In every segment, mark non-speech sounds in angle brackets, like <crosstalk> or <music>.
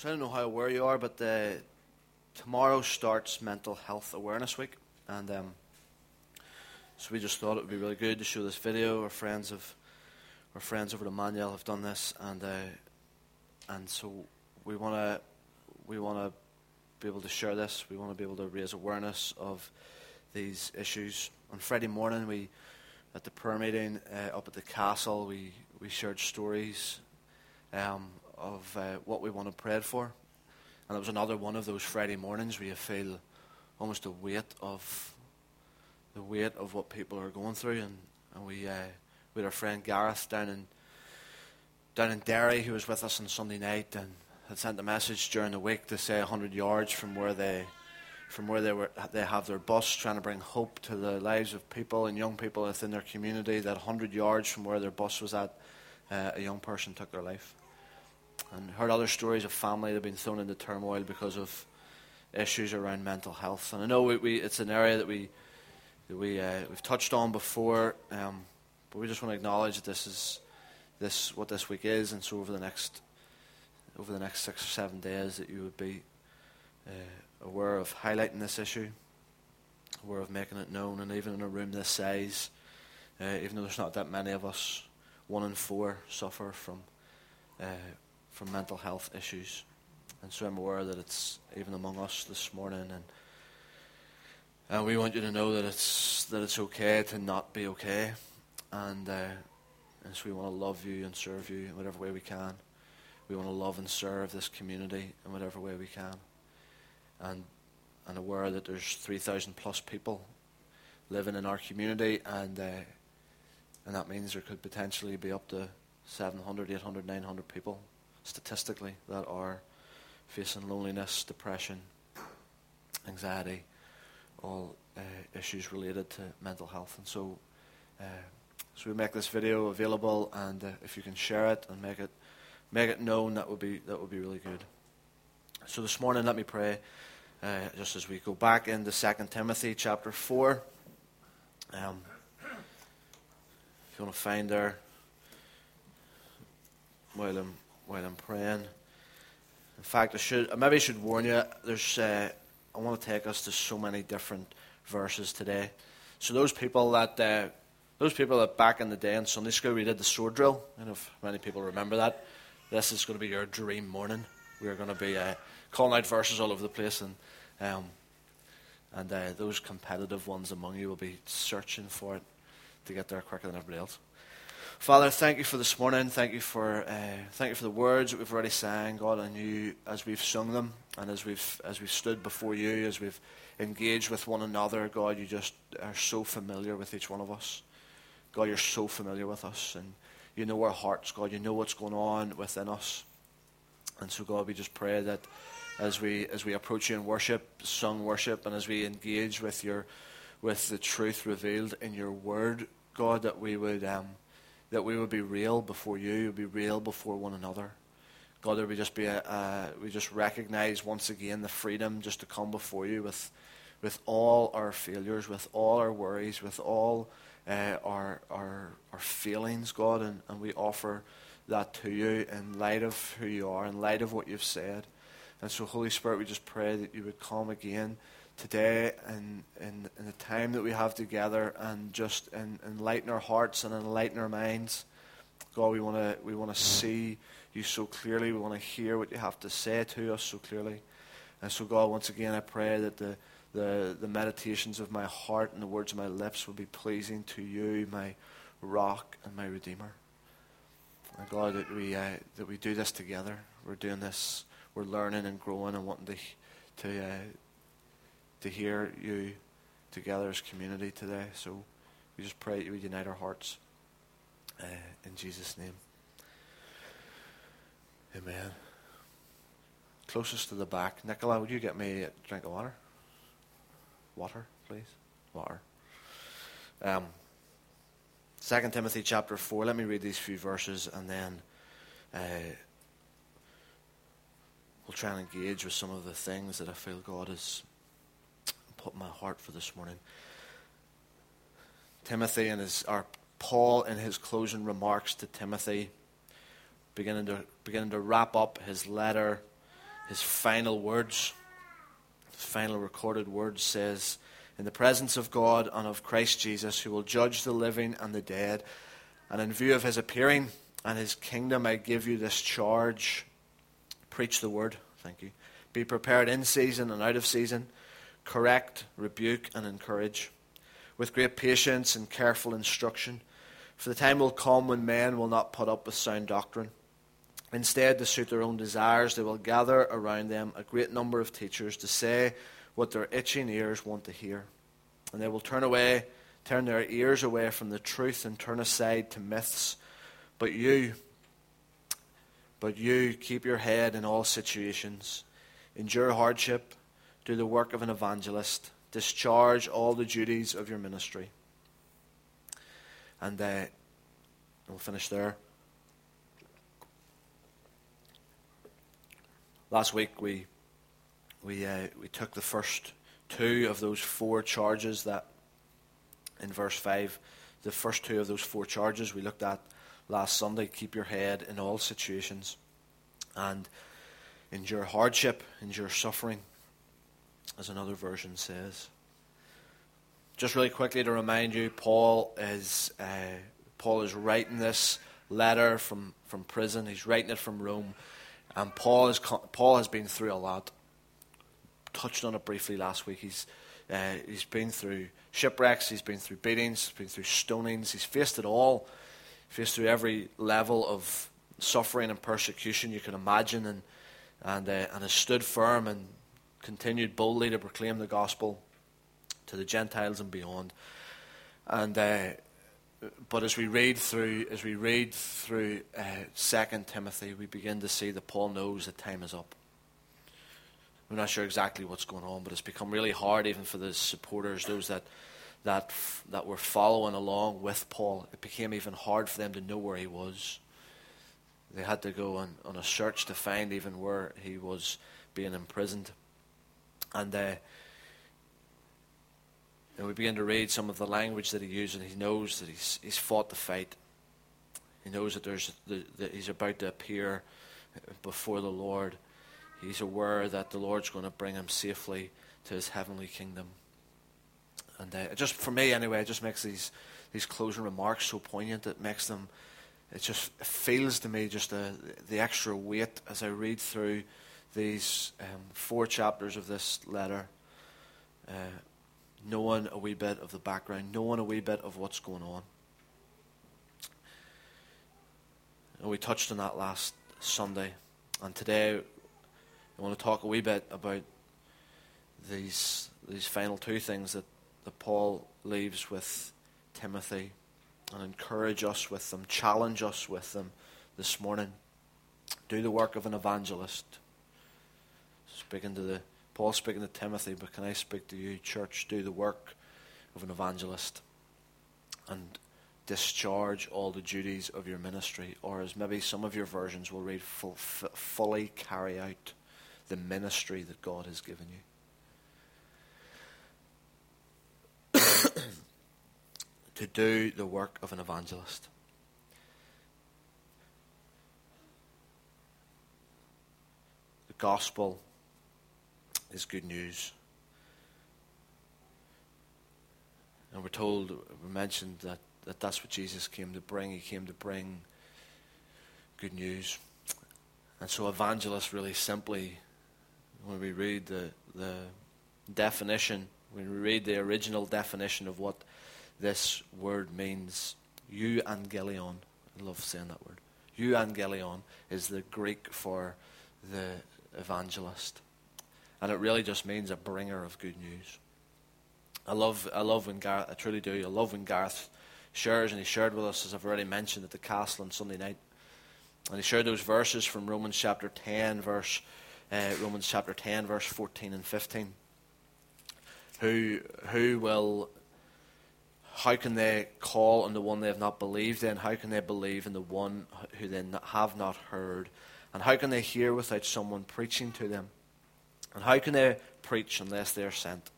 So I don't know how aware you are, but uh, tomorrow starts Mental Health Awareness Week, and um, so we just thought it would be really good to show this video. Our friends have, our friends over at Manuel have done this, and uh, and so we want to we want to be able to share this. We want to be able to raise awareness of these issues. On Friday morning, we at the prayer meeting uh, up at the castle, we we shared stories um, of uh, what we want to pray for, and it was another one of those Friday mornings where you feel almost a weight of the weight of what people are going through. And, and we, uh, we had our friend Gareth down in, down in Derry who was with us on Sunday night and had sent a message during the week to say 100 yards from where they from where they were they have their bus trying to bring hope to the lives of people and young people within their community that 100 yards from where their bus was at uh, a young person took their life and heard other stories of family that have been thrown into turmoil because of issues around mental health. And I know we, we, it's an area that we that we uh, we've touched on before, um, but we just want to acknowledge that this is this what this week is, and so over the next over the next six or seven days, that you would be uh, aware of highlighting this issue, aware of making it known, and even in a room this size, uh, even though there's not that many of us, one in four suffer from uh, from mental health issues, and so I'm aware that it's even among us this morning and and we want you to know that it's that it's okay to not be okay, and uh, and so we want to love you and serve you in whatever way we can. We want to love and serve this community in whatever way we can, and and aware that there's three thousand plus people living in our community, and uh, and that means there could potentially be up to 700, 800, 900 people statistically that are facing loneliness, depression, anxiety all uh, issues related to mental health. And so, uh, so we make this video available, and uh, if you can share it and make it make it known, that would be that would be really good. So this morning, let me pray. Uh, just as we go back into Second Timothy chapter four. Um, if you want to find there while I'm while I'm praying. In fact, I should I maybe should warn you. There's uh, I want to take us to so many different verses today. So those people that uh, those people that back in the day in Sunday school we did the sword drill. I don't know if many people remember that. This is going to be your dream morning. We are going to be uh, calling out verses all over the place, and um, and uh, those competitive ones among you will be searching for it to get there quicker than everybody else. Father, thank you for this morning. Thank you for uh, thank you for the words that we've already sang, God, and you as we've sung them, and as we've as we've stood before you, as we've engaged with one another, God, you just are so familiar with each one of us. God, you're so familiar with us, and you know our hearts, God. You know what's going on within us, and so God, we just pray that as we as we approach you in worship, sung worship, and as we engage with your with the truth revealed in your word, God, that we would. Um, that we would be real before you, would be real before one another. God, there would just be a, uh, we just recognize once again the freedom just to come before you with, with all our failures, with all our worries, with all uh, our, our, our feelings, God, and, and we offer that to you in light of who you are, in light of what you've said. And so, Holy Spirit, we just pray that you would come again today and in, in the time that we have together and just in, enlighten our hearts and enlighten our minds. God, we want to we want to see you so clearly. We want to hear what you have to say to us so clearly. And so, God, once again, I pray that the, the, the meditations of my heart and the words of my lips will be pleasing to you, my rock and my redeemer. And God, that we uh, that we do this together. We're doing this. We're learning and growing and wanting to to uh, to hear you together as community today. So we just pray you would unite our hearts uh, in Jesus' name. Amen. Closest to the back. Nicola, would you get me a drink of water? Water, please. Water. Um, 2 Timothy chapter 4. Let me read these few verses and then uh, we'll try and engage with some of the things that I feel God is put my heart for this morning. Timothy and his, or Paul in his closing remarks to Timothy, beginning to, beginning to wrap up his letter his final words, his final recorded words says, In the presence of God and of Christ Jesus, who will judge the living and the dead, and in view of his appearing and his kingdom, I give you this charge preach the word. Thank you. Be prepared in season and out of season, correct, rebuke, and encourage with great patience and careful instruction. For the time will come when men will not put up with sound doctrine. Instead, to suit their own desires, they will gather around them a great number of teachers to say what their itching ears want to hear. And they will turn away, turn their ears away from the truth and turn aside to myths. But you, but you keep your head in all situations. Endure hardship. Do the work of an evangelist discharge all the duties of your ministry. And uh, we'll finish there. Last week we we uh, we took the first two of those four charges that in verse five, the first two of those four charges we looked at last Sunday. Keep your head in all situations, and endure hardship, endure suffering as another version says. Just really quickly to remind you, Paul is uh, Paul is writing this letter from, from prison. He's writing it from Rome, and Paul is Paul has been through a lot. Touched on it briefly last week. He's uh, he's been through shipwrecks. He's been through beatings. He's been through stonings. He's faced it all. Faced through every level of suffering and persecution you can imagine, and and uh, and has stood firm and continued boldly to proclaim the gospel to the Gentiles and beyond. And uh, but as we read through as we read through uh, Second Timothy, we begin to see that Paul knows that time is up. We're not sure exactly what's going on, but it's become really hard even for the supporters, those that that that were following along with Paul. It became even hard for them to know where he was. They had to go on, on a search to find even where he was being imprisoned. And, uh, and we begin to read some of the language that he used, and he knows that he's, he's fought the fight. He knows that, there's the, that he's about to appear before the Lord. He's aware that the Lord's going to bring him safely to his heavenly kingdom. And uh, just for me, anyway, it just makes these, these closing remarks so poignant. It makes them, it just feels to me just a, the extra weight as I read through these um, four chapters of this letter, uh, knowing a wee bit of the background, knowing a wee bit of what's going on. And we touched on that last Sunday. And today, I want to talk a wee bit about these, these final two things that, that Paul leaves with Timothy and encourage us with them, challenge us with them this morning. Do the work of an evangelist speaking to the Paul speaking to Timothy, but can I speak to you, church? Do the work of an evangelist and discharge all the duties of your ministry, or as maybe some of your versions will read, full, f- fully carry out the ministry that God has given you. <coughs> to do the work of an evangelist. The gospel is good news. And we're told, we mentioned that, that that's what Jesus came to bring. He came to bring good news. And so, evangelist really simply, when we read the, the definition, when we read the original definition of what this word means, euangelion, I love saying that word. Euangelion is the Greek for the evangelist and it really just means a bringer of good news. I love, I love when Gareth, I truly do, I love when Gareth shares, and he shared with us, as I've already mentioned, at the castle on Sunday night. And he shared those verses from Romans chapter 10, verse, uh, Romans chapter 10, verse 14 and 15. Who, who will, how can they call on the one they have not believed in? How can they believe in the one who they have not heard? And how can they hear without someone preaching to them? And how can they preach unless they are sent?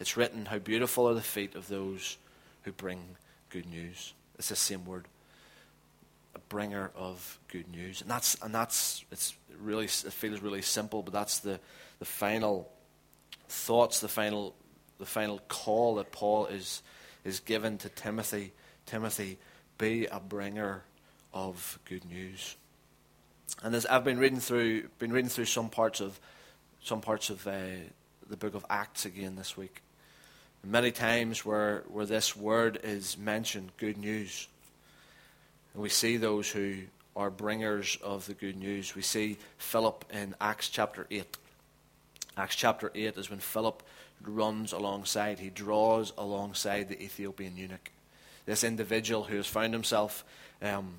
It's written, How beautiful are the feet of those who bring good news. It's the same word. A bringer of good news. And that's and that's it's really, it feels really simple, but that's the, the final thoughts, the final, the final call that Paul is, is given to Timothy. Timothy, be a bringer of good news. And as I've been reading through, been reading through some parts of, some parts of uh, the book of Acts again this week. Many times where, where this word is mentioned, good news. And we see those who are bringers of the good news. We see Philip in Acts chapter 8. Acts chapter 8 is when Philip runs alongside, he draws alongside the Ethiopian eunuch. This individual who has found himself. Um,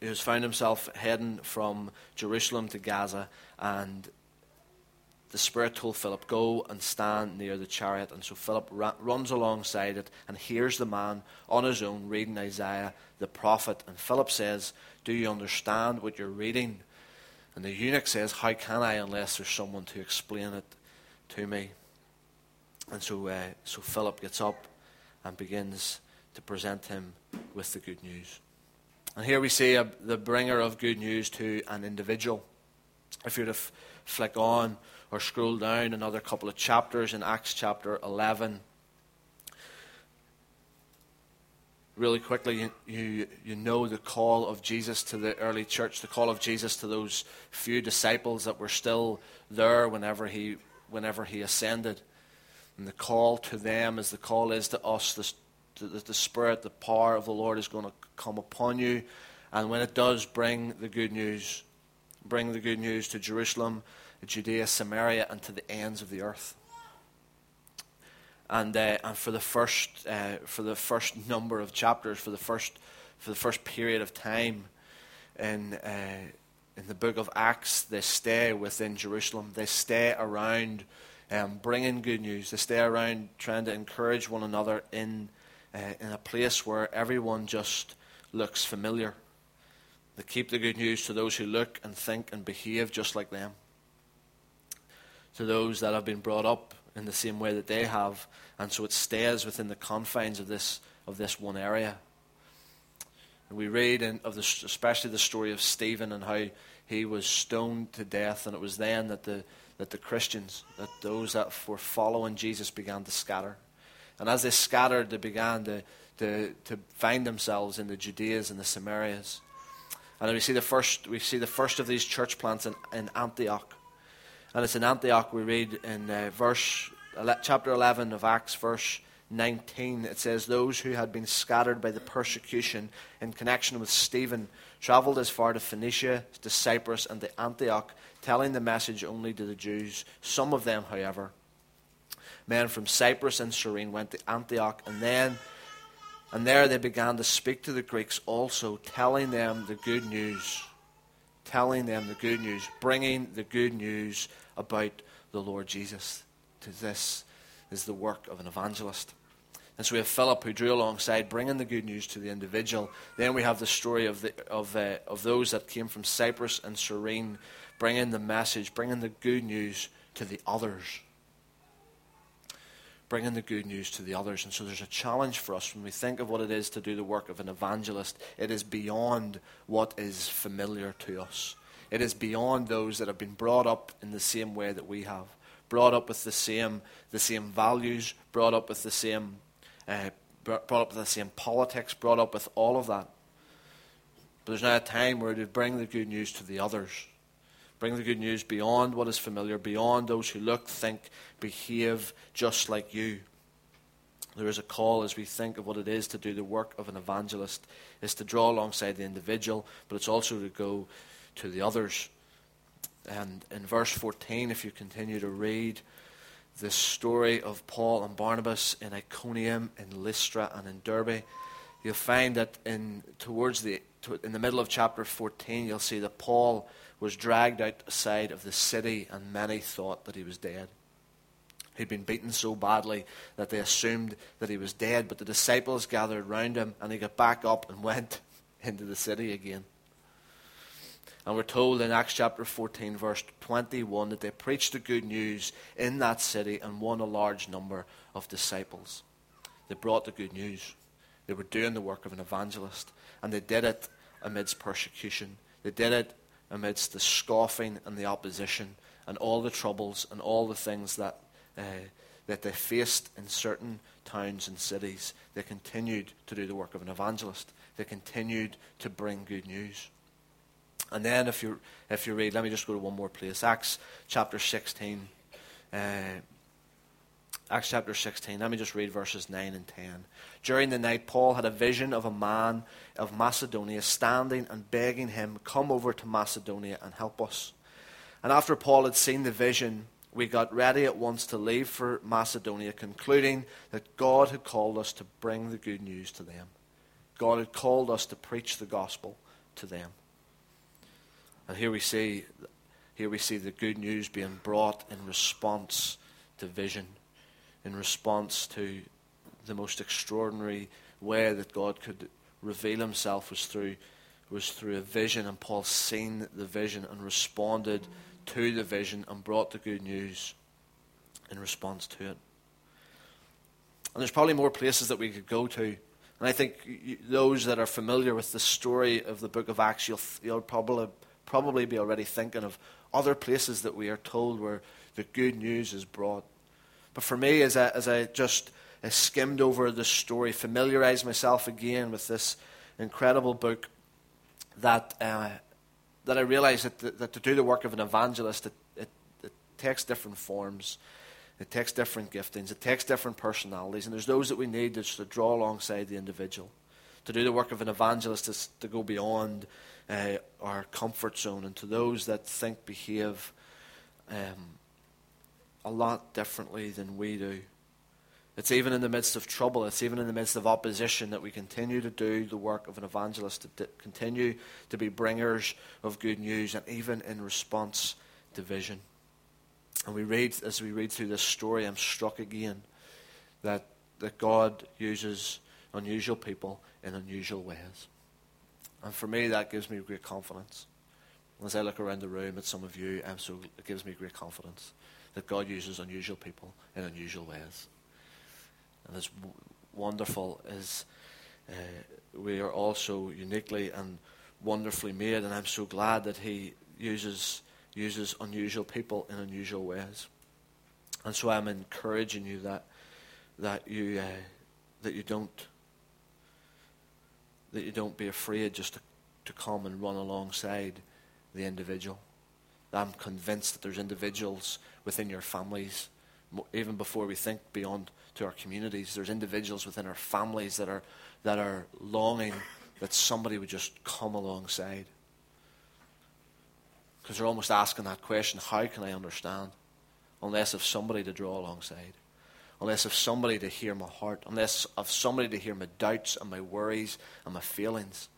who has found himself heading from Jerusalem to Gaza, and the Spirit told Philip, Go and stand near the chariot. And so Philip ra- runs alongside it and hears the man on his own reading Isaiah the prophet. And Philip says, Do you understand what you're reading? And the eunuch says, How can I unless there's someone to explain it to me? And so, uh, so Philip gets up and begins to present him with the good news. And here we see a, the bringer of good news to an individual. If you were to f- flick on or scroll down another couple of chapters in Acts chapter 11, really quickly, you, you, know the call of Jesus to the early church, the call of Jesus to those few disciples that were still there whenever he, whenever he ascended. And the call to them, as the call is to us, the, the, the Spirit, the power of the Lord is going to come upon you. And when it does, bring the good news. Bring the good news to Jerusalem, Judea, Samaria, and to the ends of the earth and uh, and for the first uh, for the first number of chapters, for the first for the first period of time in uh, in the book of Acts, they stay within Jerusalem. They stay around, um, bringing good news. They stay around, trying to encourage one another in uh, in a place where everyone just looks familiar. They keep the good news to those who look and think and behave just like them. To those that have been brought up in the same way that they have, and so it stays within the confines of this of this one area. And we read in, of the, especially the story of Stephen and how he was stoned to death, and it was then that the that the Christians, that those that were following Jesus, began to scatter, and as they scattered, they began to to, to find themselves in the Judeas and the Samarias. And we see the first we see the first of these church plants in, in Antioch. And it's in Antioch we read in uh, verse chapter 11 of Acts, verse 19. It says, Those who had been scattered by the persecution in connection with Stephen traveled as far to Phoenicia, to Cyprus, and to Antioch, telling the message only to the Jews. Some of them, however, men from Cyprus and Cyrene, went to Antioch, and then and there they began to speak to the Greeks also, telling them the good news. Telling them the good news, bringing the good news about the Lord Jesus. To this is the work of an evangelist. And so we have Philip who drew alongside, bringing the good news to the individual. Then we have the story of, the, of, uh, of those that came from Cyprus and Cyrene, bringing the message, bringing the good news to the others. Bringing the good news to the others. And so there's a challenge for us when we think of what it is to do the work of an evangelist. It is beyond what is familiar to us. It is beyond those that have been brought up in the same way that we have, brought up with the same, the same values, brought up with the same, uh, brought up with the same politics, brought up with all of that. But there's now a time where to bring the good news to the others. Bring the good news beyond what is familiar, beyond those who look, think, behave just like you. There is a call as we think of what it is to do the work of an evangelist, is to draw alongside the individual, but it's also to go to the others. And in verse 14, if you continue to read the story of Paul and Barnabas in Iconium, in Lystra, and in Derbe, you'll find that in towards the in the middle of chapter 14, you'll see that Paul was dragged outside of the city, and many thought that he was dead. He'd been beaten so badly that they assumed that he was dead, but the disciples gathered round him, and he got back up and <laughs> went into the city again. And we're told in Acts chapter 14, verse 21, that they preached the good news in that city and won a large number of disciples. They brought the good news. They were doing the work of an evangelist. And they did it amidst persecution. They did it amidst the scoffing and the opposition and all the troubles and all the things that, uh, that they faced in certain towns and cities, they continued to do the work of an evangelist. They continued to bring good news. And then, if you, if you read, let me just go to one more place Acts chapter 16. Uh, Acts chapter 16. Let me just read verses 9 and 10. During the night, Paul had a vision of a man of Macedonia standing and begging him, Come over to Macedonia and help us. And after Paul had seen the vision, we got ready at once to leave for Macedonia, concluding that God had called us to bring the good news to them. God had called us to preach the gospel to them. And here we see, here we see the good news being brought in response to vision in response to the most extraordinary way that God could reveal himself was through was through a vision and Paul seen the vision and responded to the vision and brought the good news in response to it. And there's probably more places that we could go to. And I think those that are familiar with the story of the book of Acts, you'll, you'll probably, probably be already thinking of other places that we are told where the good news is brought. But for me, as I, as I just I skimmed over the story, familiarized myself again with this incredible book, that, uh, that I realized that, that to do the work of an evangelist, it, it, it takes different forms. It takes different giftings. It takes different personalities. And there's those that we need just to draw alongside the individual. To do the work of an evangelist is to go beyond uh, our comfort zone. And to those that think, behave, um, a lot differently than we do. It's even in the midst of trouble, it's even in the midst of opposition that we continue to do the work of an evangelist, to continue to be bringers of good news, and even in response to vision. And we read, as we read through this story, I'm struck again that, that God uses unusual people in unusual ways. And for me, that gives me great confidence. As I look around the room at some of you, so, it gives me great confidence that God uses unusual people in unusual ways. And as w- wonderful as uh, we are also uniquely and wonderfully made, and I'm so glad that He uses uses unusual people in unusual ways. And so I'm encouraging you that that you uh, that you don't that you don't be afraid just to, to come and run alongside the individual. I'm convinced that there's individuals within your families, even before we think beyond to our communities, there's individuals within our families that are, that are longing that somebody would just come alongside. Because they're almost asking that question how can I understand? Unless of somebody to draw alongside. Unless of somebody to hear my heart. Unless of somebody to hear my doubts and my worries and my feelings.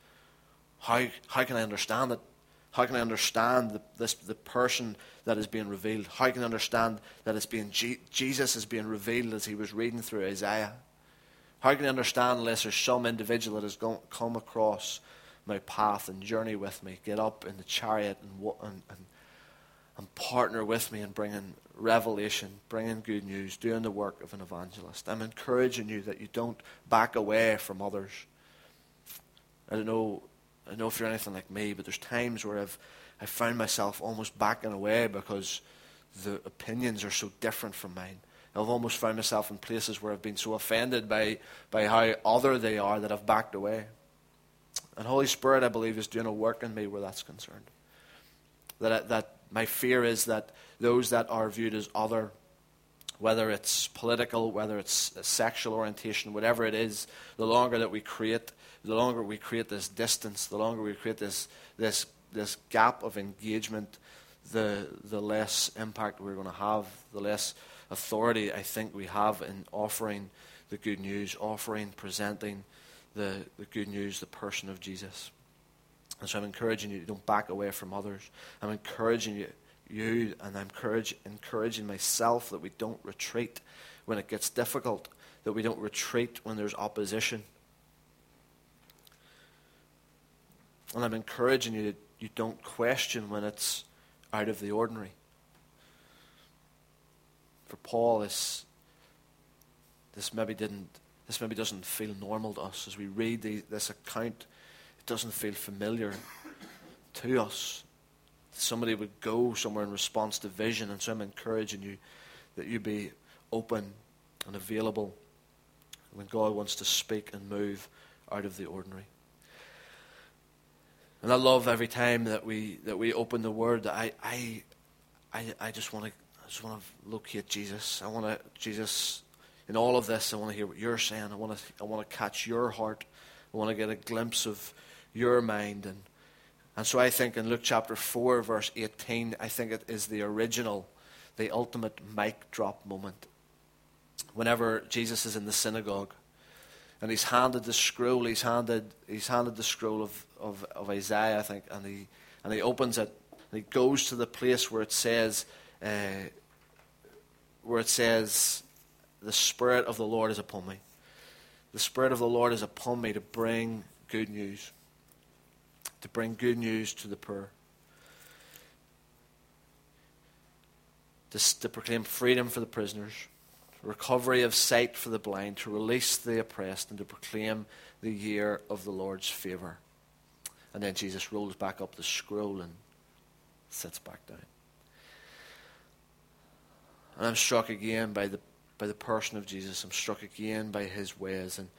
How, how can I understand it? How can I understand the, this, the person that is being revealed? How can I understand that it's being G- Jesus is being revealed as he was reading through Isaiah? How can I understand unless there's some individual that has come across my path and journey with me, get up in the chariot and, and, and, and partner with me in bringing revelation, bringing good news, doing the work of an evangelist? I'm encouraging you that you don't back away from others. I don't know I don't know if you're anything like me, but there's times where I've I found myself almost backing away because the opinions are so different from mine. I've almost found myself in places where I've been so offended by, by how other they are that I've backed away. And Holy Spirit, I believe, is doing a work in me where that's concerned. That, I, that my fear is that those that are viewed as other, whether it's political, whether it's sexual orientation, whatever it is, the longer that we create the longer we create this distance, the longer we create this, this, this gap of engagement, the, the less impact we're going to have, the less authority I think we have in offering the good news, offering, presenting the, the good news, the person of Jesus. And so I'm encouraging you, don't back away from others. I'm encouraging you, you and I'm encouraging myself that we don't retreat when it gets difficult, that we don't retreat when there's opposition, And I'm encouraging you that you don't question when it's out of the ordinary. For Paul, this, this maybe didn't this maybe doesn't feel normal to us as we read the, this account. It doesn't feel familiar to us. Somebody would go somewhere in response to vision. And so I'm encouraging you that you be open and available when God wants to speak and move out of the ordinary. And I love every time that we that we open the Word. I I I, I just want to just want to locate Jesus. I want to Jesus in all of this. I want to hear what you're saying. I want to I want to catch your heart. I want to get a glimpse of your mind and and so I think in Luke chapter 4, verse 18, I think it is the original, the ultimate mic drop moment. Whenever Jesus is in the synagogue and he's handed the scroll, he's handed, he's handed the scroll of, of, of Isaiah, I think, and he, and he opens it and he goes to the place where it says, uh, where it says, the Spirit of the Lord is upon me. The Spirit of the Lord is upon me to bring good news to bring good news to the poor, to, to proclaim freedom for the prisoners, recovery of sight for the blind, to release the oppressed, and to proclaim the year of the Lord's favour. And then Jesus rolls back up the scroll and sits back down. And I'm struck again by the, by the person of Jesus. I'm struck again by his ways. And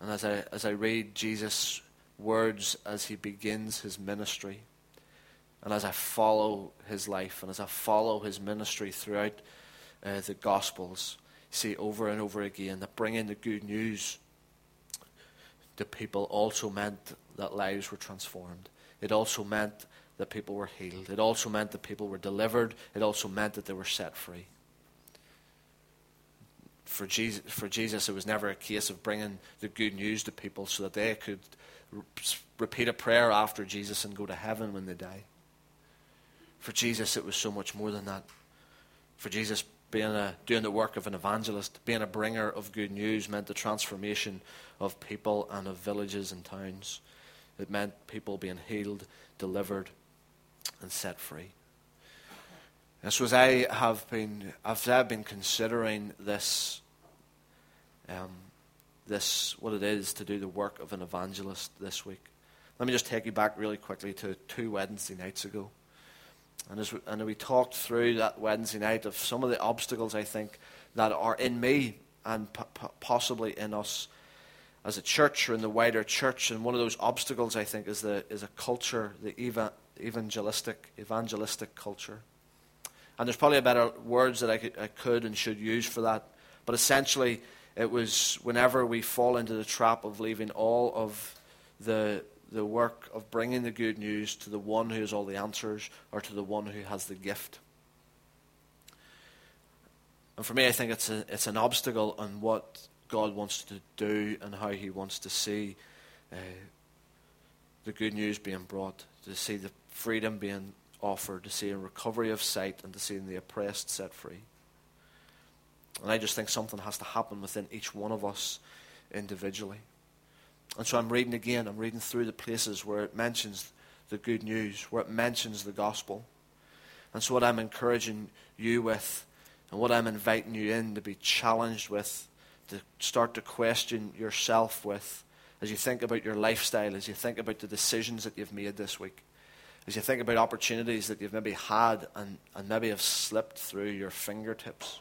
and as I, as I read Jesus' words as he begins his ministry, and as I follow his life, and as I follow his ministry throughout uh, the Gospels, see over and over again that bringing the good news to people also meant that lives were transformed. It also meant that people were healed. It also meant that people were delivered. It also meant that they were set free for Jesus, for Jesus, it was never a case of bringing the good news to people so that they could repeat a prayer after Jesus and go to heaven when they die. For Jesus, it was so much more than that. For Jesus, being a, doing the work of an evangelist, being a bringer of good news, meant the transformation of people and of villages and towns. It meant people being healed, delivered, and set free. And so as I have been, as I've been considering this, um, this what it is to do the work of an evangelist this week, let me just take you back really quickly to two Wednesday nights ago. And as we, and we talked through that Wednesday night of some of the obstacles I think that are in me and p- possibly in us as a church or in the wider church. And one of those obstacles I think is the is a culture, the eva- evangelistic evangelistic culture. And there's probably better words that I could, I could and should use for that. But essentially, it was whenever we fall into the trap of leaving all of the, the work of bringing the good news to the one who has all the answers or to the one who has the gift. And for me, I think it's, a, it's an obstacle on what God wants to do and how He wants to see uh, the good news being brought, to see the freedom being offered, to see a recovery of sight and to see the oppressed set free. And I just think something has to happen within each one of us individually. And so I'm reading again, I'm reading through the places where it mentions the good news, where it mentions the gospel. And so, what I'm encouraging you with, and what I'm inviting you in to be challenged with, to start to question yourself with, as you think about your lifestyle, as you think about the decisions that you've made this week, as you think about opportunities that you've maybe had and, and maybe have slipped through your fingertips.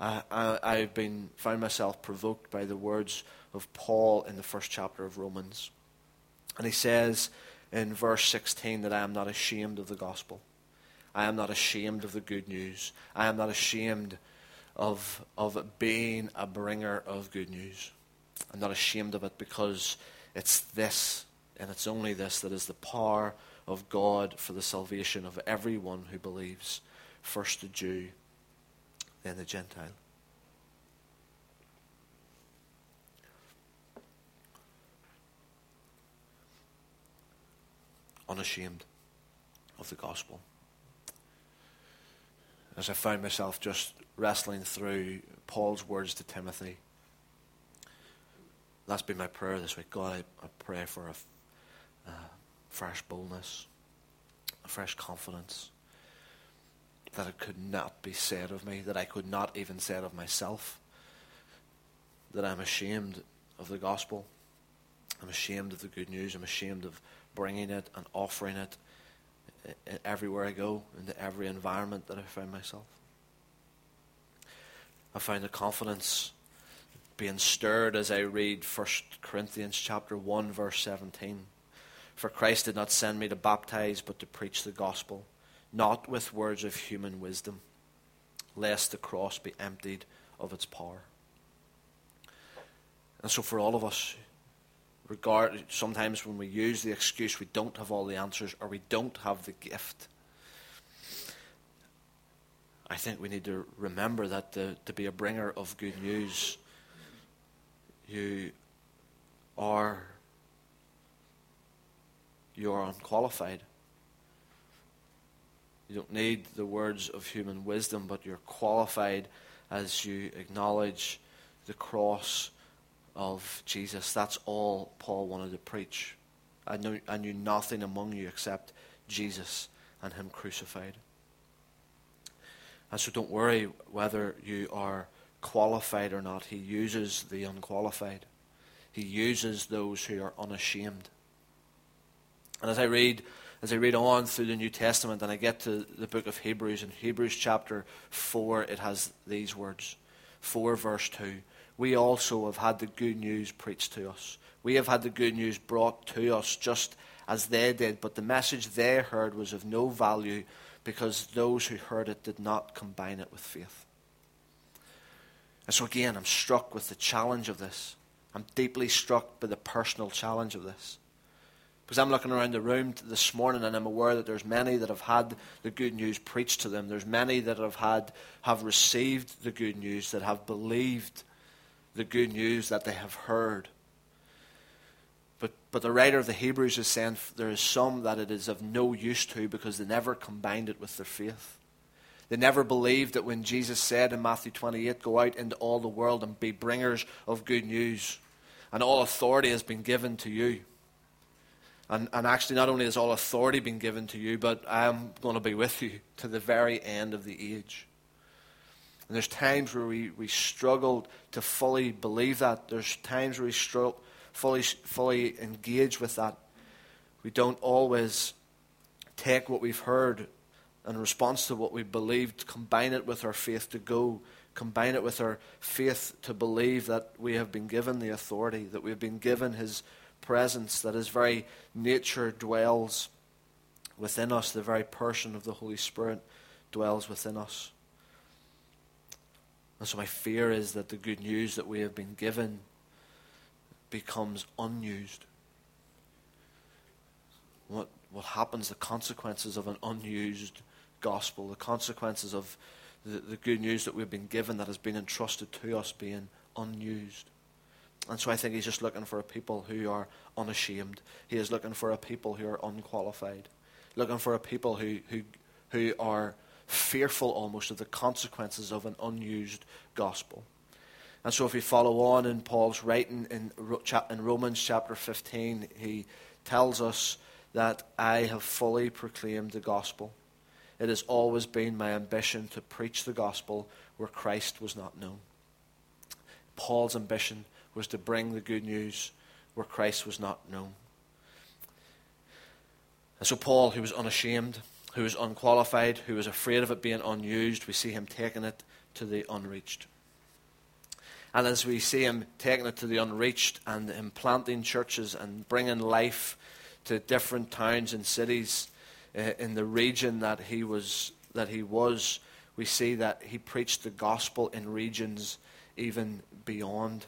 I, I, have been found myself provoked by the words of Paul in the first chapter of Romans. And he says in verse 16 that I am not ashamed of the gospel. I am not ashamed of the good news. I am not ashamed of, of being a bringer of good news. I'm not ashamed of it because it's this and it's only this that is the power of God for the salvation of everyone who believes, first the Jew, then the Gentile. Unashamed of the gospel. As I found myself just wrestling through Paul's words to Timothy, that's been my prayer this week. God, I, I pray for a uh, fresh boldness, a fresh confidence that it could not be said of me, that I could not even say it of myself, that I'm ashamed of the gospel. I'm ashamed of the good news. I'm ashamed of bringing it and offering it everywhere I go, into every environment that I find myself. I find the confidence being stirred as I read 1 Corinthians chapter 1 verse 17. For Christ did not send me to baptize but to preach the gospel, not with words of human wisdom, lest the cross be emptied of its power. And so for all of us regard sometimes when we use the excuse we don't have all the answers or we don't have the gift I think we need to remember that to, to be a bringer of good news you are you are unqualified you don't need the words of human wisdom but you're qualified as you acknowledge the cross of Jesus. That's all Paul wanted to preach. I knew, I knew nothing among you except Jesus and Him crucified. And so don't worry whether you are qualified or not. He uses the unqualified, He uses those who are unashamed. And as I read, as I read on through the New Testament and I get to the book of Hebrews, in Hebrews chapter 4, it has these words 4 verse 2 we also have had the good news preached to us. We have had the good news brought to us just as they did, but the message they heard was of no value because those who heard it did not combine it with faith. And so, again, I'm struck with the challenge of this. I'm deeply struck by the personal challenge of this. Because I'm looking around the room this morning and I'm aware that there's many that have had the good news preached to them. There's many that have had have received the good news, that have believed the good news that they have heard. But, but the writer of the Hebrews is saying there is some that it is of no use to because they never combined it with their faith. They never believed that when Jesus said in Matthew 28, Go out into all the world and be bringers of good news, and all authority has been given to you. And, and actually, not only has all authority been given to you, but I am going to be with you to the very end of the age. And there's times where we, we struggle to fully believe that. There's times where we struggle fully, fully engage with that. We don't always take what we've heard in response to what we believed, combine it with our faith to go, combine it with our faith to believe that we have been given the authority, that we have been given His presence, that His very nature dwells within us, the very person of the Holy Spirit dwells within us. And so my fear is that the good news that we have been given becomes unused. What, what happens, the consequences of an unused gospel, the consequences of the, the good news that we've been given that has been entrusted to us being unused. And so I think he's just looking for a people who are unashamed. He is looking for a people who are unqualified. Looking for a people who, who, who are fearful almost of the consequences of an unused gospel. And so, if we follow on in Paul's writing in, in Romans chapter 15, he tells us that I have fully proclaimed the gospel. It has always been my ambition to preach the gospel where Christ was not known. Paul's ambition was to bring the good news where Christ was not known. And so, Paul, who was unashamed, who was unqualified, who was afraid of it being unused. We see him taking it to the unreached. And as we see him taking it to the unreached and implanting churches and bringing life to different towns and cities uh, in the region that he was, that he was, we see that he preached the gospel in regions even beyond.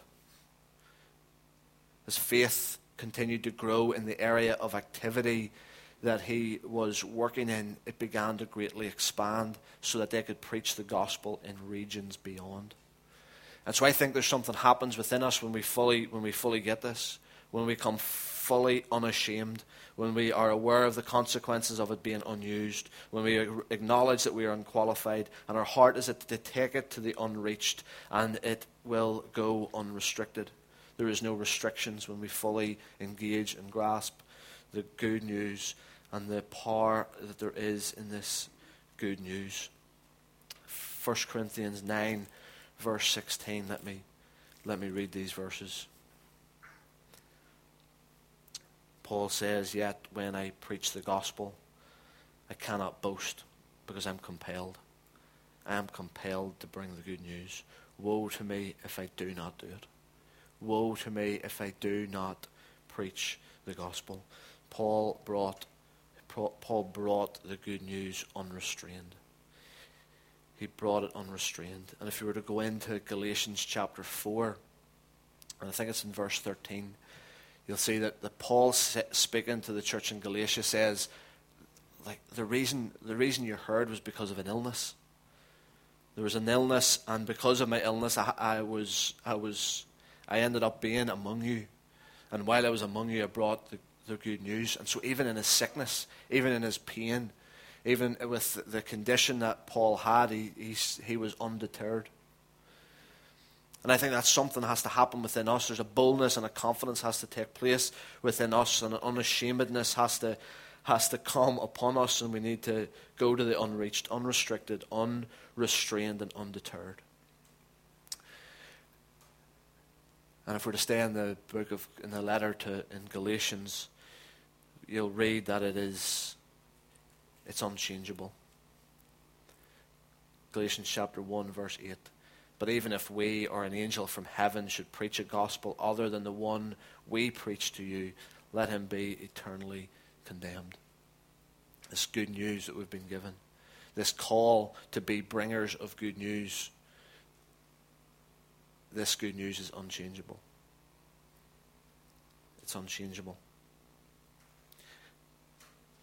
His faith continued to grow in the area of activity that he was working in, it began to greatly expand so that they could preach the gospel in regions beyond. And so I think there's something happens within us when we fully, when we fully get this, when we come fully unashamed, when we are aware of the consequences of it being unused, when we acknowledge that we are unqualified, and our heart is to take it to the unreached, and it will go unrestricted. There is no restrictions when we fully engage and grasp the good news and the power that there is in this good news. 1 Corinthians 9, verse 16. Let me, let me read these verses. Paul says, Yet when I preach the gospel, I cannot boast because I'm compelled. I am compelled to bring the good news. Woe to me if I do not do it. Woe to me if I do not preach the gospel. Paul brought, Paul brought the good news unrestrained. He brought it unrestrained. And if you were to go into Galatians chapter 4, and I think it's in verse 13, you'll see that, that Paul speaking to the church in Galatia says, like the reason the reason you heard was because of an illness. There was an illness, and because of my illness, I, I was I was I ended up being among you, and while I was among you, I brought the, the good news. And so, even in his sickness, even in his pain, even with the condition that Paul had, he he, he was undeterred. And I think that's something that has to happen within us. There's a boldness and a confidence has to take place within us, and an unashamedness has to has to come upon us, and we need to go to the unreached, unrestricted, unrestrained, and undeterred. And if we're to stay in the book of in the letter to in Galatians, you'll read that it is it's unchangeable. Galatians chapter one verse eight. But even if we or an angel from heaven should preach a gospel other than the one we preach to you, let him be eternally condemned. This good news that we've been given, this call to be bringers of good news, this good news is unchangeable. It's unchangeable.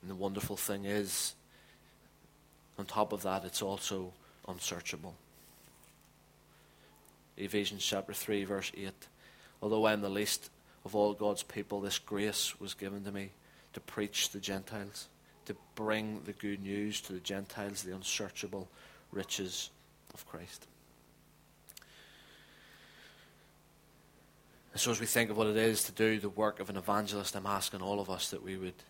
And the wonderful thing is, on top of that, it's also unsearchable. Ephesians chapter 3, verse 8. Although I am the least of all God's people, this grace was given to me to preach the Gentiles, to bring the good news to the Gentiles, the unsearchable riches of Christ. And so, as we think of what it is to do the work of an evangelist, I'm asking all of us that we would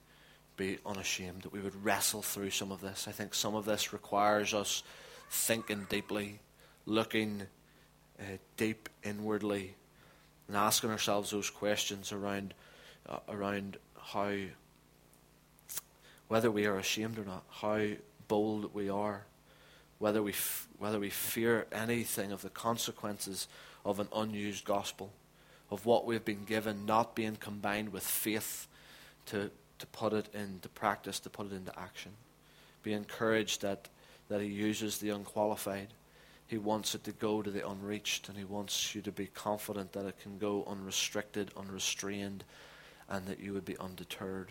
be unashamed, that we would wrestle through some of this. I think some of this requires us thinking deeply, looking uh, deep inwardly and asking ourselves those questions around uh, around how whether we are ashamed or not, how bold we are, whether we f- whether we fear anything of the consequences of an unused gospel, of what we've been given not being combined with faith to to put it into practice, to put it into action. Be encouraged that that He uses the unqualified he wants it to go to the unreached, and He wants you to be confident that it can go unrestricted, unrestrained, and that you would be undeterred.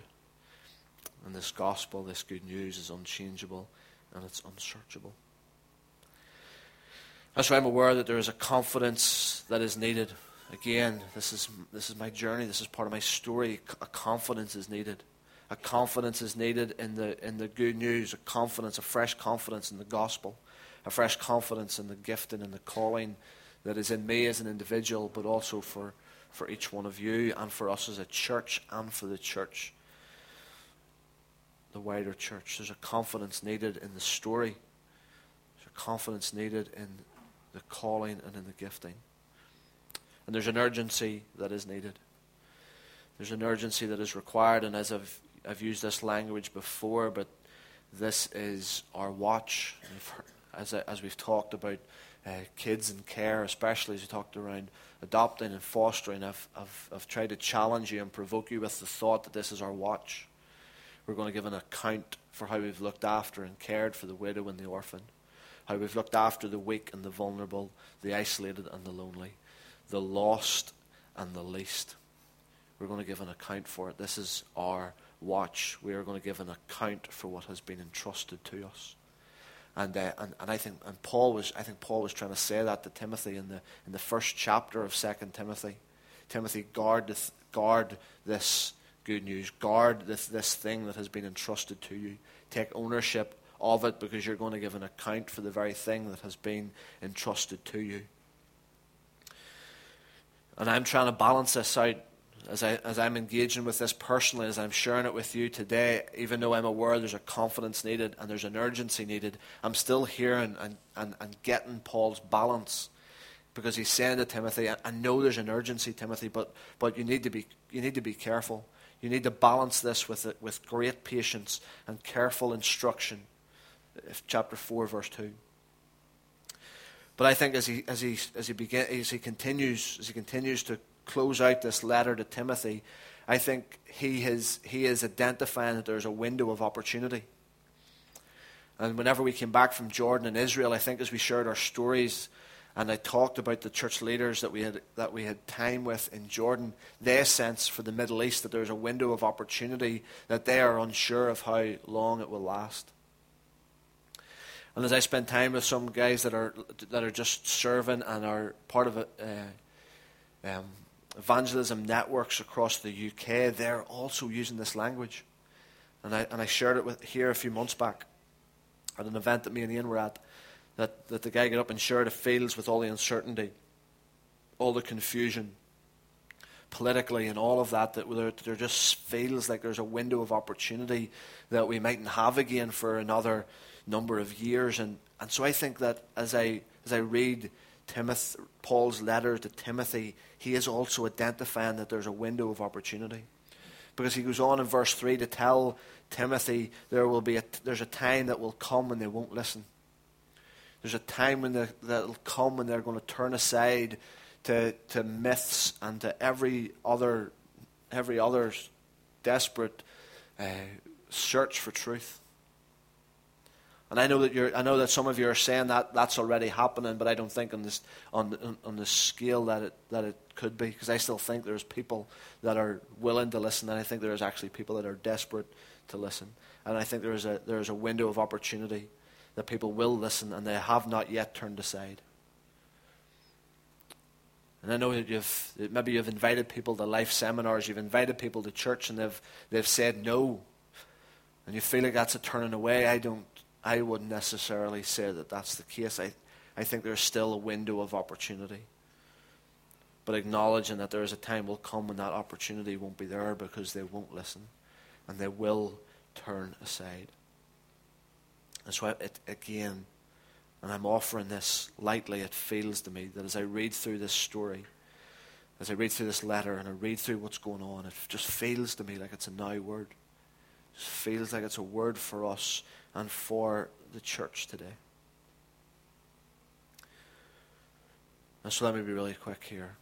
And this gospel, this good news, is unchangeable and it's unsearchable. That's why I'm aware that there is a confidence that is needed. Again, this is, this is my journey, this is part of my story. A confidence is needed. A confidence is needed in the, in the good news, a confidence, a fresh confidence in the gospel a fresh confidence in the gifting and the calling that is in me as an individual, but also for, for each one of you and for us as a church and for the church, the wider church. There's a confidence needed in the story, there's a confidence needed in the calling and in the gifting. And there's an urgency that is needed. There's an urgency that is required, and as I've, I've used this language before, but this is our watch as, as we've talked about uh, kids and care, especially as we talked around adopting and fostering, I've, I've, I've tried to challenge you and provoke you with the thought that this is our watch. We're going to give an account for how we've looked after and cared for the widow and the orphan, how we've looked after the weak and the vulnerable, the isolated and the lonely, the lost and the least. We're going to give an account for it. This is our watch. We are going to give an account for what has been entrusted to us. And, uh, and, and I think and Paul was I think Paul was trying to say that to Timothy in the in the first chapter of Second Timothy. Timothy, guard this, guard this good news, guard this this thing that has been entrusted to you. Take ownership of it because you're going to give an account for the very thing that has been entrusted to you. And I'm trying to balance this out as, I, as I'm engaging with this personally, as I'm sharing it with you today, even though I'm aware there's a confidence needed and there's an urgency needed, I'm still here and, and, and getting Paul's balance. Because he's saying to Timothy, I know there's an urgency, Timothy, but, but you, need to be, you need to be careful. You need to balance this with, it, with great patience and careful instruction. If chapter 4, verse 2. But I think as he, as he, as he, begin, as he, continues, as he continues to close out this letter to Timothy, I think he is, he is identifying that there's a window of opportunity. And whenever we came back from Jordan and Israel, I think as we shared our stories and I talked about the church leaders that we had, that we had time with in Jordan, they sense for the Middle East that there's a window of opportunity that they are unsure of how long it will last. And as I spend time with some guys that are that are just serving and are part of a, uh, um, evangelism networks across the UK, they're also using this language. And I and I shared it with here a few months back at an event that me and Ian were at, that, that the guy got up and shared the fields with all the uncertainty, all the confusion, politically and all of that, that there, there just feels like there's a window of opportunity that we mightn't have again for another number of years. And, and so I think that as I, as I read Timothy, Paul's letter to Timothy, he is also identifying that there's a window of opportunity. Because he goes on in verse 3 to tell Timothy, there will be a, there's a time that will come when they won't listen. There's a time when that will come when they're going to turn aside to, to myths and to every other, every other desperate uh, search for truth. And I know that you're, I know that some of you are saying that that's already happening, but I don't think on this on on, the scale that it that it could be, because I still think there's people that are willing to listen, and I think there's actually people that are desperate to listen. And I think there is a, there is a window of opportunity that people will listen and they have not yet turned aside. And I know that you've, maybe you've invited people to life seminars, you've invited people to church and they've, they've said no. And you feel like that's a turning away. I don't, I wouldn't necessarily say that that's the case. I, I think there's still a window of opportunity. But acknowledging that there is a time will come when that opportunity won't be there because they won't listen and they will turn aside. And so, it, again, and I'm offering this lightly, it feels to me that as I read through this story, as I read through this letter and I read through what's going on, it just feels to me like it's a now word. It feels like it's a word for us and for the church today. And so let me be really quick here.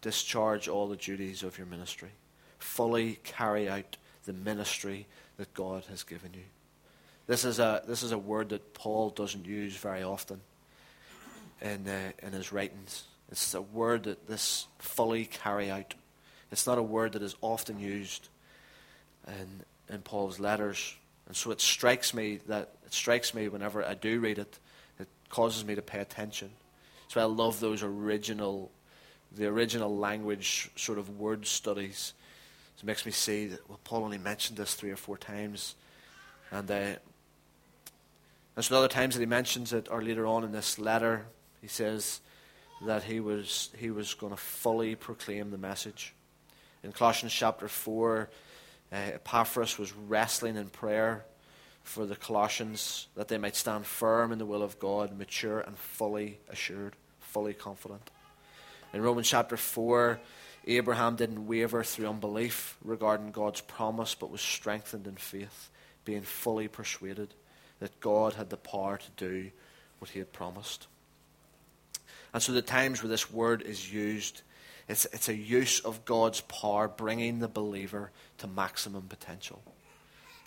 Discharge all the duties of your ministry. Fully carry out the ministry that God has given you. This is a, this is a word that Paul doesn't use very often in, uh, in his writings. It's a word that this fully carry out. It's not a word that is often used in, in Paul's letters. And so it strikes me that it strikes me whenever I do read it, it causes me to pay attention. So I love those original, the original language sort of word studies it makes me see that, well, Paul only mentioned this three or four times. And uh, there's other times that he mentions it, or later on in this letter, he says that he was, he was going to fully proclaim the message. In Colossians chapter 4, uh, Epaphras was wrestling in prayer for the Colossians that they might stand firm in the will of God, mature and fully assured, fully confident. In Romans chapter 4, Abraham didn't waver through unbelief regarding God's promise, but was strengthened in faith, being fully persuaded that God had the power to do what he had promised. And so the times where this word is used, it's, it's a use of God's power bringing the believer to maximum potential.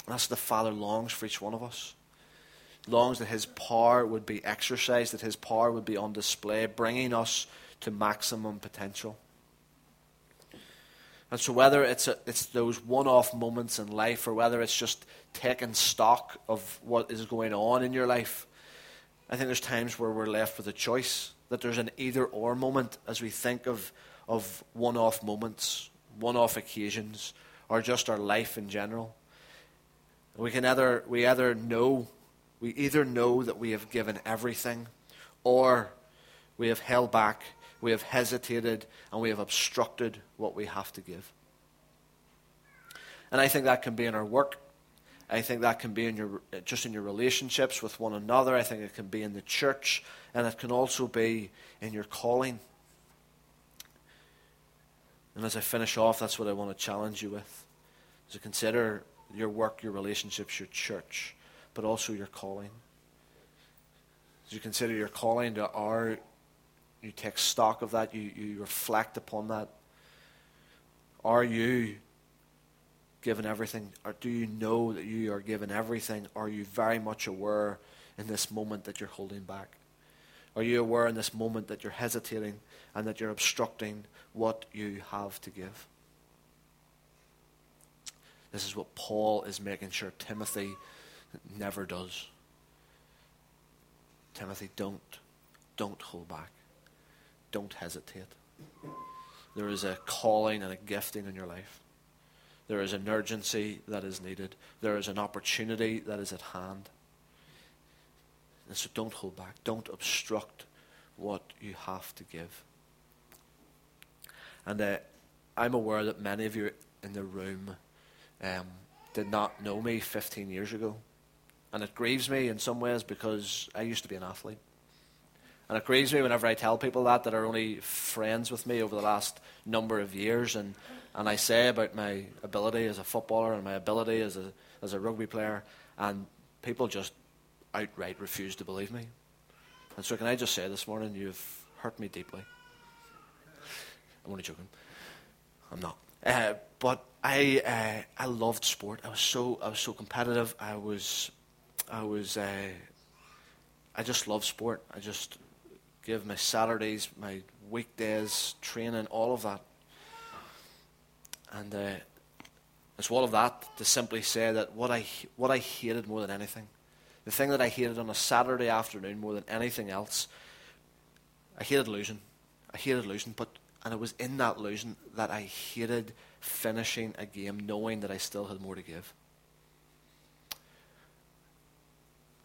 And that's the Father longs for each one of us. Longs that his power would be exercised, that his power would be on display, bringing us to maximum potential. And so, whether it's, a, it's those one off moments in life or whether it's just taking stock of what is going on in your life, I think there's times where we're left with a choice. That there's an either or moment as we think of, of one off moments, one off occasions, or just our life in general. We can either, we either know, we either know that we have given everything, or we have held back we have hesitated, and we have obstructed what we have to give. And I think that can be in our work. I think that can be in your just in your relationships with one another. I think it can be in the church, and it can also be in your calling. And as I finish off, that's what I want to challenge you with. To consider your work, your relationships, your church, but also your calling. As you consider your calling, to are you take stock of that, you, you reflect upon that. Are you given everything? Or do you know that you are given everything? Are you very much aware in this moment that you're holding back? Are you aware in this moment that you're hesitating and that you're obstructing what you have to give? This is what Paul is making sure Timothy never does. Timothy, don't. Don't hold back. Don't hesitate. There is a calling and a gifting in your life. There is an urgency that is needed. There is an opportunity that is at hand. And so don't hold back. Don't obstruct what you have to give. And uh, I'm aware that many of you in the room um, did not know me 15 years ago. And it grieves me in some ways because I used to be an athlete. And it grieves me whenever I tell people that, that are only friends with me over the last number of years. And, and I say about my ability as a footballer and my ability as a, as a rugby player, and people just outright refuse to believe me. And so, can I just say this morning, you've hurt me deeply. I'm only joking. I'm not. Uh, but I, uh, I loved sport. I was so, I was so competitive. I was, I was, uh, I just love sport. I just give my Saturdays, my weekdays, training, all of that. And uh, it's all of that to simply say that what I, what I hated more than anything, the thing that I hated on a Saturday afternoon more than anything else, I hated losing. I hated losing, but and it was in that losing that I hated finishing a game knowing that I still had more to give.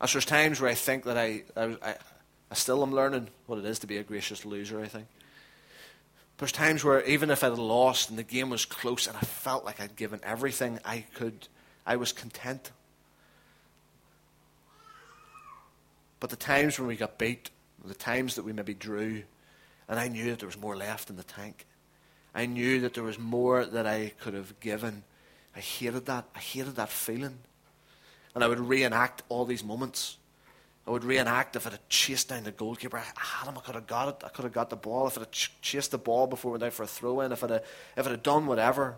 As there's times where I think that I, I, I, I still am learning what it is to be a gracious loser, I think. There's times where even if I'd lost and the game was close and I felt like I'd given everything I could, I was content. But the times when we got beat, the times that we maybe drew, and I knew that there was more left in the tank, I knew that there was more that I could have given. I hated that. I hated that feeling. And I would reenact all these moments. I would reenact if I had chased down the goalkeeper. I had him, I could have got it. I could have got the ball. If I had ch- chased the ball before we went out for a throw in, if I had, if I had done whatever,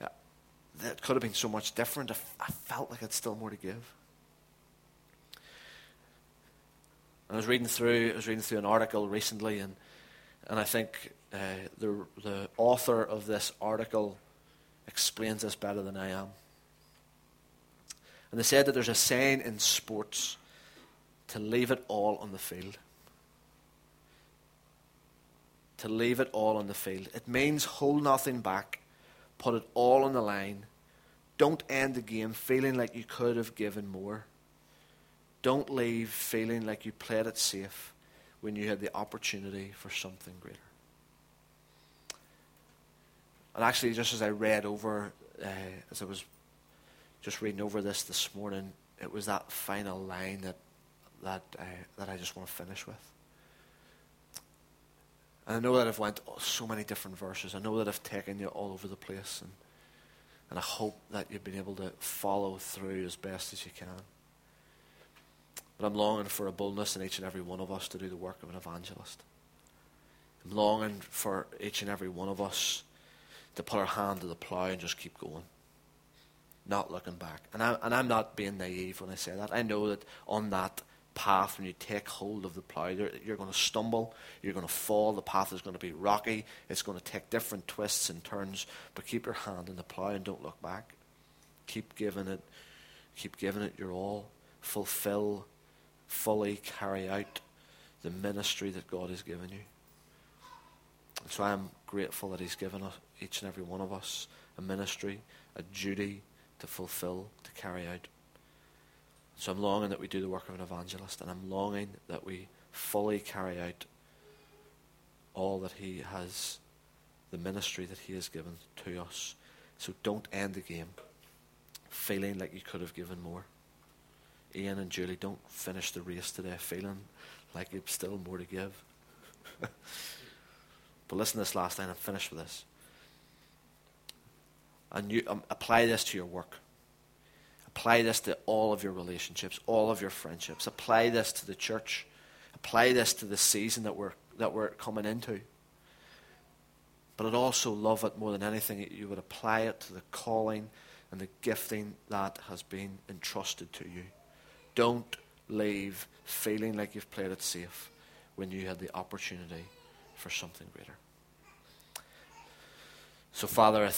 it could have been so much different. I, I felt like I had still more to give. I was reading through, I was reading through an article recently, and, and I think uh, the, the author of this article explains this better than I am. And they said that there's a saying in sports to leave it all on the field. To leave it all on the field. It means hold nothing back, put it all on the line. Don't end the game feeling like you could have given more. Don't leave feeling like you played it safe when you had the opportunity for something greater. And actually, just as I read over, uh, as I was just reading over this this morning, it was that final line that that uh, that I just want to finish with. And I know that I've went so many different verses. I know that I've taken you all over the place, and and I hope that you've been able to follow through as best as you can. But I'm longing for a boldness in each and every one of us to do the work of an evangelist. I'm longing for each and every one of us to put our hand to the plough and just keep going, not looking back. And, I, and I'm not being naive when I say that. I know that on that path, when you take hold of the plough, you're going to stumble, you're going to fall, the path is going to be rocky, it's going to take different twists and turns, but keep your hand in the plough and don't look back. Keep giving it, keep giving it your all. Fulfill, fully carry out the ministry that God has given you. So I am grateful that He's given us, each and every one of us, a ministry, a duty to fulfill, to carry out. So I'm longing that we do the work of an evangelist, and I'm longing that we fully carry out all that He has, the ministry that He has given to us. So don't end the game feeling like you could have given more. Ian and Julie, don't finish the race today feeling like you've still more to give. <laughs> But listen to this last line and finish with this. And you um, apply this to your work. Apply this to all of your relationships, all of your friendships. Apply this to the church. Apply this to the season that we're, that we're coming into. But I'd also love it more than anything you would apply it to the calling and the gifting that has been entrusted to you. Don't leave feeling like you've played it safe when you had the opportunity for something greater. So, Father, I